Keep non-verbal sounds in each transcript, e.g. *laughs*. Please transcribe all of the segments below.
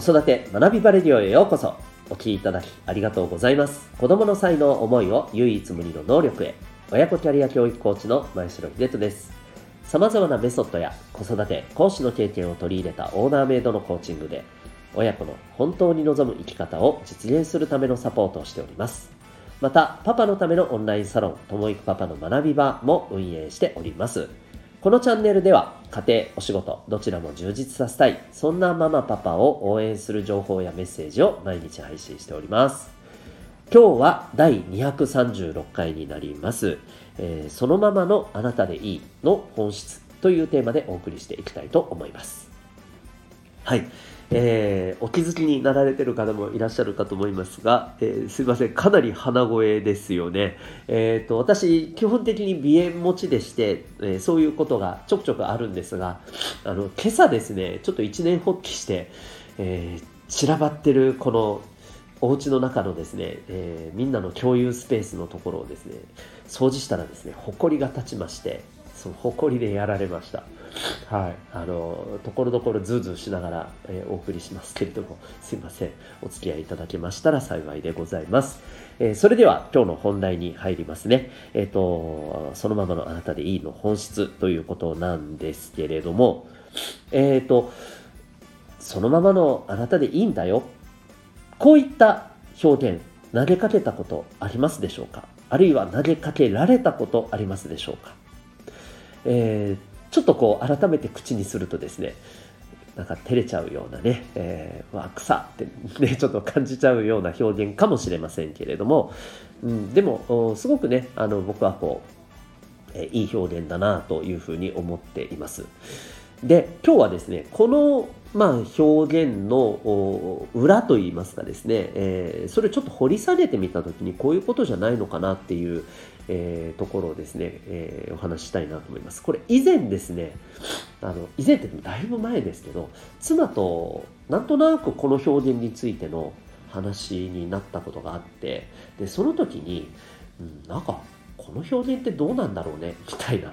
子育て学びバレディオへようこそ。お聞きいただきありがとうございます。子供の才能思いを唯一無二の能力へ。親子キャリア教育コーチの前城秀人です。様々なメソッドや子育て講師の経験を取り入れたオーダーメイドのコーチングで親子の本当に望む生き方を実現するためのサポートをしております。またパパのためのオンラインサロンともいくパパの学び場も運営しております。このチャンネルでは家庭、お仕事、どちらも充実させたい、そんなママパパを応援する情報やメッセージを毎日配信しております。今日は第236回になります、えー、そのままのあなたでいいの本質というテーマでお送りしていきたいと思います。はい。えー、お気づきになられてる方もいらっしゃるかと思いますが、えー、すいません、かなり鼻声ですよね。え、ー、と、私、基本的に鼻炎持ちでして、え、そういうことがちょくちょくあるんですが、あの、今朝ですね、ちょっと一年発起して、え散らばってるこのお家の中のですね、えみんなの共有スペースのところをですね、掃除したらですね、埃が立ちまして、その埃でやられました。はい、あのところどころズーズーしながら、えー、お送りしますけれどもすいません。お付き合いいただけましたら幸いでございます、えー、それでは今日の本題に入りますね。えっ、ー、とそのままのあなたでいいの本質ということなんですけれどもえっ、とそのままのあなたでいいんだよ。こういった表現投げかけたことありますでしょうか？あるいは投げかけられたことありますでしょうか？えー、ちょっとこう改めて口にするとですねなんか照れちゃうようなね、えー、わ、草ってね、ちょっと感じちゃうような表現かもしれませんけれども、うん、でも、すごくね、あの、僕はこう、えー、いい表現だなというふうに思っています。で、今日はですね、この、まあ、表現の裏といいますかですね、えー、それちょっと掘り下げてみたときに、こういうことじゃないのかなっていう、えー、ところをですね、えー、お話ししたいなと思います。これ以前ですね、あの以前ってだいぶ前ですけど、妻となんとなくこの表現についての話になったことがあって、でその時に、うん、なんかこの表現ってどうなんだろうねみたいな。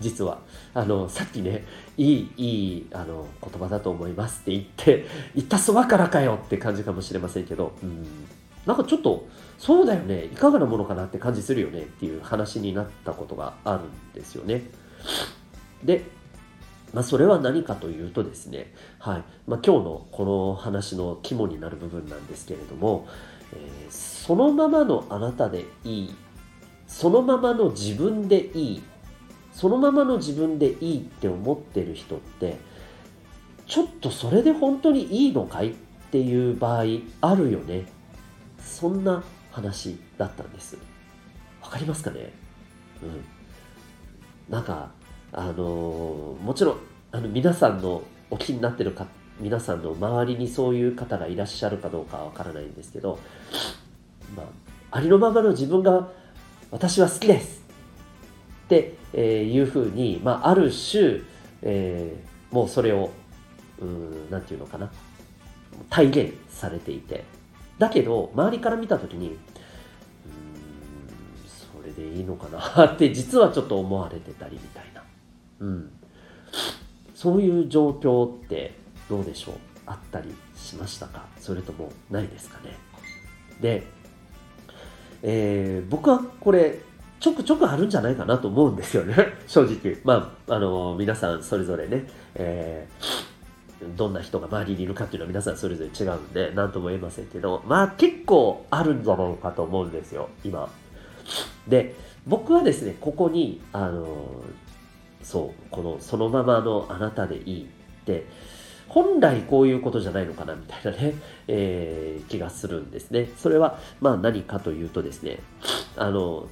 実はあのさっきねいいいいあの言葉だと思いますって言って言ったそばからかよって感じかもしれませんけど、うん、なんかちょっとそうだよね。いかがなものかなって感じするよねっていう話になったことがあるんですよね。で、まあ、それは何かというとですね、はい。まあ、今日のこの話の肝になる部分なんですけれども、えー、そのままのあなたでいいそのままの自分でいいそのままの自分でいいって思ってる人ってちょっとそれで本当にいいのかいっていう場合あるよね。そんな話だったんです。わかりますかね？うん。なんか、あのー、もちろん、あの、皆さんのお気になってるか、皆さんの周りにそういう方がいらっしゃるかどうかはわからないんですけど、まあ、ありのままの自分が私は好きですっていうふうに、まあ、ある種、えー、もうそれを、うん、なんていうのかな、体現されていて、だけど、周りから見たときに、うーん、それでいいのかなって *laughs* 実はちょっと思われてたりみたいな。うん。そういう状況ってどうでしょう？あったりしましたか？それともないですかね？で、えー、僕はこれちょくちょくあるんじゃないかなと思うんですよね。*laughs* 正直。まああの皆さんそれぞれね、えーどんな人が周りにいるかっていうのは皆さんそれぞれ違うんで何とも言えませんけどまあ結構あるんじゃないかと思うんですよ今。で僕はですねここにあのそうこのそのままのあなたでいいって本来こういうことじゃないのかなみたいなね、*laughs* えー、気がするんですね。それはまあ何かというとですねあの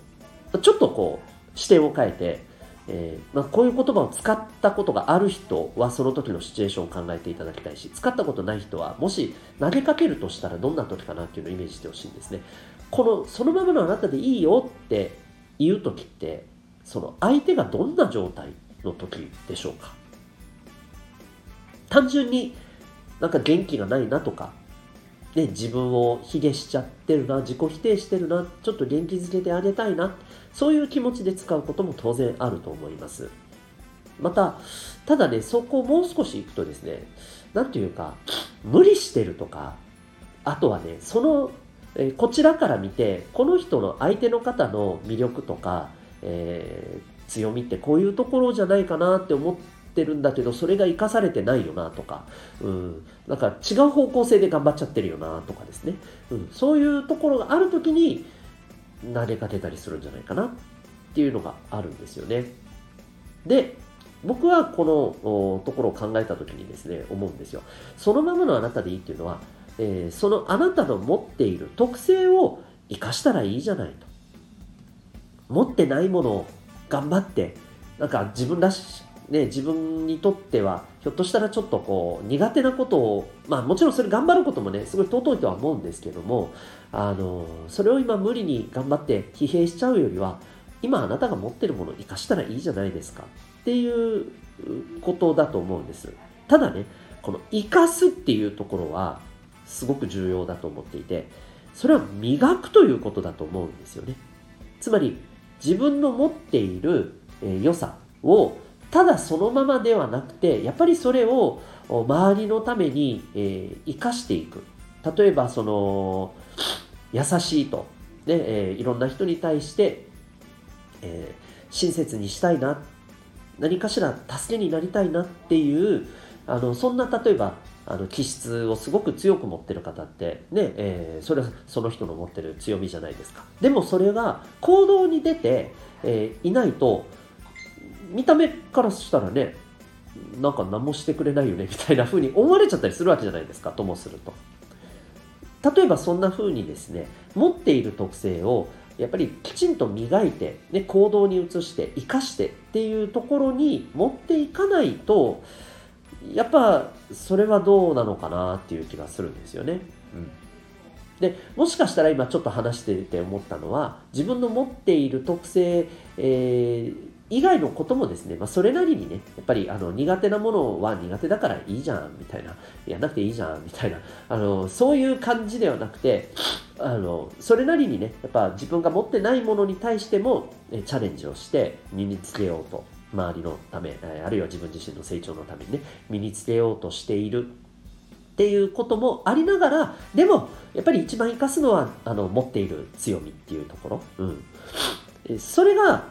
ちょっとこう視点を変えてえー、まあ、こういう言葉を使ったことがある人はその時のシチュエーションを考えていただきたいし使ったことない人はもし投げかけるとしたらどんな時かなっていうのをイメージしてほしいんですね。このそのままのあなたでいいよって言う時ってその相手がどんな状態の時でしょうか。単純になんか元気がないなとかね、自分を卑下しちゃってるな、自己否定してるな、ちょっと元気づけてあげたいな、そういう気持ちで使うことも当然あると思います。また、ただね、そこをもう少し行くとですね、なんていうか、無理してるとか、あとはね、その、えこちらから見て、この人の相手の方の魅力とか、えー、強みってこういうところじゃないかなって思っててるんだけど、それが生かされてないよなとか、うん、なんか違う方向性で頑張っちゃってるよなとかですね、うん、そういうところがあるときに投げかけたりするんじゃないかなっていうのがあるんですよね。で、僕はこのところを考えた時にですね、思うんですよ。そのままのあなたでいいっていうのは、えー、そのあなたの持っている特性を生かしたらいいじゃないと。持ってないものを頑張って、なんか自分らし、ね、自分にとっては、ひょっとしたらちょっとこう、苦手なことを、まあもちろんそれ頑張ることもね、すごい尊いとは思うんですけども、あの、それを今無理に頑張って疲弊しちゃうよりは、今あなたが持ってるものを生かしたらいいじゃないですかっていうことだと思うんです。ただね、この生かすっていうところはすごく重要だと思っていて、それは磨くということだと思うんですよね。つまり自分の持っている良さをただそのままではなくて、やっぱりそれを周りのために、えー、生かしていく。例えば、その、優しいと、ねえー、いろんな人に対して、えー、親切にしたいな、何かしら助けになりたいなっていう、あのそんな例えばあの気質をすごく強く持ってる方ってね、えー、それはその人の持ってる強みじゃないですか。でもそれが行動に出て、えー、いないと見た目からしたらねなんか何もしてくれないよねみたいな風に思われちゃったりするわけじゃないですかともすると例えばそんな風にですね持っている特性をやっぱりきちんと磨いて、ね、行動に移して生かしてっていうところに持っていかないとやっぱそれはどうなのかなっていう気がするんですよね。うんでもしかしたら今ちょっと話してて思ったのは自分の持っている特性、えー、以外のこともですね、まあ、それなりにね、やっぱりあの苦手なものは苦手だからいいじゃんみたいな、やんなくていいじゃんみたいな、あのそういう感じではなくて、あのそれなりにね、やっぱ自分が持ってないものに対してもチャレンジをして身につけようと、周りのため、あるいは自分自身の成長のためにね、身につけようとしているっていうこともありながら、でも、やっぱり一番活かすのは、あの、持っている強みっていうところ。うん。それが、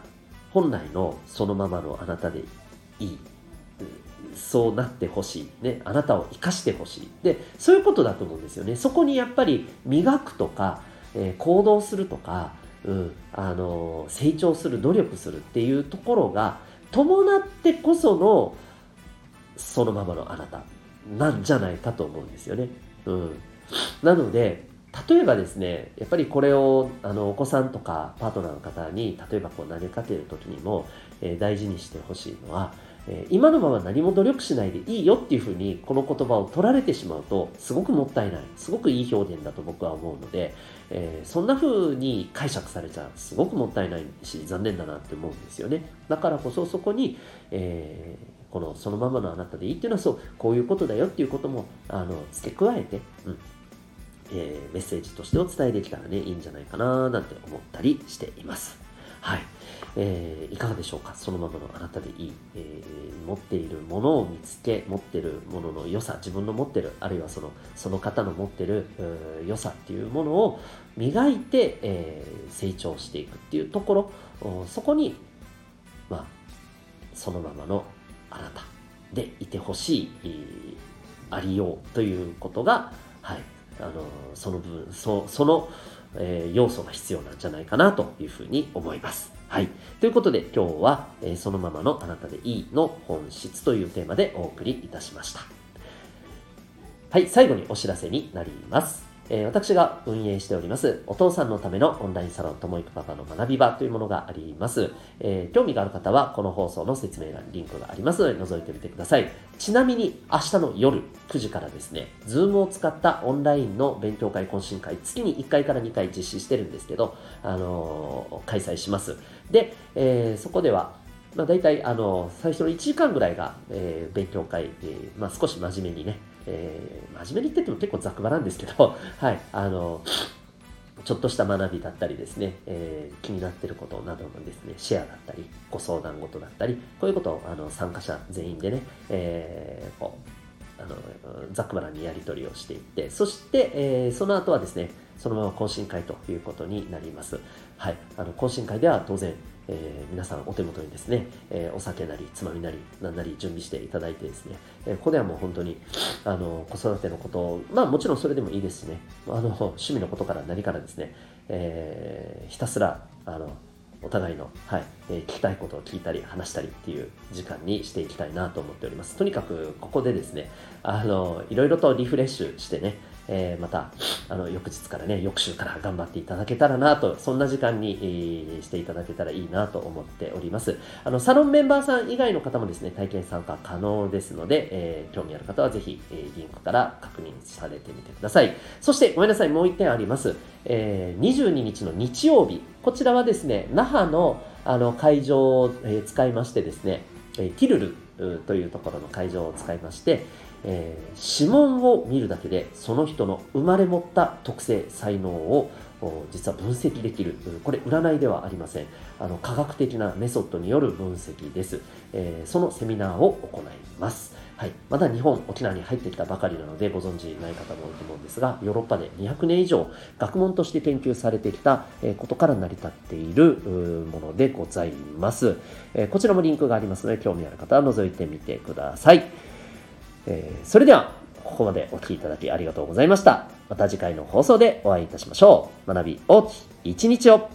本来のそのままのあなたでいい。そうなってほしい。ね。あなたを生かしてほしい。で、そういうことだと思うんですよね。そこにやっぱり磨くとか、えー、行動するとか、うん、あのー、成長する、努力するっていうところが伴ってこそのそのままのあなたなんじゃないかと思うんですよね。うん。なので、例えばですね、やっぱりこれをあのお子さんとかパートナーの方に例えばこう投げかける時にも、えー、大事にしてほしいのは、えー、今のまま何も努力しないでいいよっていうふうにこの言葉を取られてしまうとすごくもったいないすごくいい表現だと僕は思うので、えー、そんな風に解釈されちゃうすごくもったいないし残念だなって思うんですよね。だからこそそこに、えー、このそのままのあなたでいいっていうのはそうこういうことだよっていうこともあの付け加えて、うん。えー、メッセージとしてお伝えできたらね、いいんじゃないかななんて思ったりしています。はい。えー、いかがでしょうか？そのままのあなたでいい、えー、持っているものを見つけ、持ってるものの良さ、自分の持ってる、あるいはその、その方の持ってる良さっていうものを磨いて、えー、成長していくっていうところ、そこに、まあ、そのままのあなたでいてほしい、ありようということが、はい、あのその部分そその、えー、要素が必要なんじゃないかなというふうに思います。はい。ということで今日は、えー、そのままのあなたでいいの本質というテーマでお送りいたしました。はい、最後にお知らせになります。えー、私が運営しております、お父さんのためのオンラインサロン、ともいくパパの学び場というものがあります。えー、興味がある方は、この放送の説明欄にリンクがありますので、覗いてみてください。ちなみに、明日の夜9時からですね、ズームを使ったオンラインの勉強会、懇親会、月に1回から2回実施してるんですけど、あのー、開催します。で、えそこでは、まあ、大体、あの、最初の1時間ぐらいが、え勉強会、えまあ、少し真面目にね、えー、真面目に言ってても結構ざくばなんですけど、*laughs* はい、あの、ちょっとした学びだったりですね、えー、気になってることなどのですね、シェアだったり、ご相談事だったり、こういうことをあの参加者全員でね、えー、こうあのざくばらにやり取りをしていって、そして、えー、その後はですね、そのまま懇親会ということになります。はい、あの懇親会では当然、えー、皆さんお手元にですね、えー、お酒なりつまみなりなんなり準備していただいてですね、えー、ここではもう本当にあの子育てのことをまあもちろんそれでもいいですしねあの趣味のことから何からですね、えひたすらあのお互いの、はいえー、聞きたいことを聞いたり話したりっていう時間にしていきたいなと思っております。とにかくここでですね、あのいろいろとリフレッシュしてね、えー、またあの翌日からね翌週から頑張っていただけたらなとそんな時間に、えー、していただけたらいいなと思っております。あのサロンメンバーさん以外の方もですね体験参加可能ですので、えー、興味ある方はぜひ、え、リンクから確認されてみてください。そしてごめんなさいもう1点あります、え、22日の日曜日。こちらはですね那覇のあの会場を、え、使いましてですね、えー、ティルルというところの会場を使いまして、えー、指紋を見るだけでその人の生まれ持った特性才能を実は分析できる。これ占いではありません。あの科学的なメソッドによる分析です、えー、そのセミナーを行います。はい、まだ日本、沖縄に入ってきたばかりなのでご存知ない方も多いと思うんですが、ヨーロッパで200年以上学問として研究されてきたことから成り立っているものでございます。こちらもリンクがありますので、興味ある方は覗いてみてください。え、それでは、ここまでお聴きいただきありがとうございました。また次回の放送でお会いいたしましょう。学び大きい一日を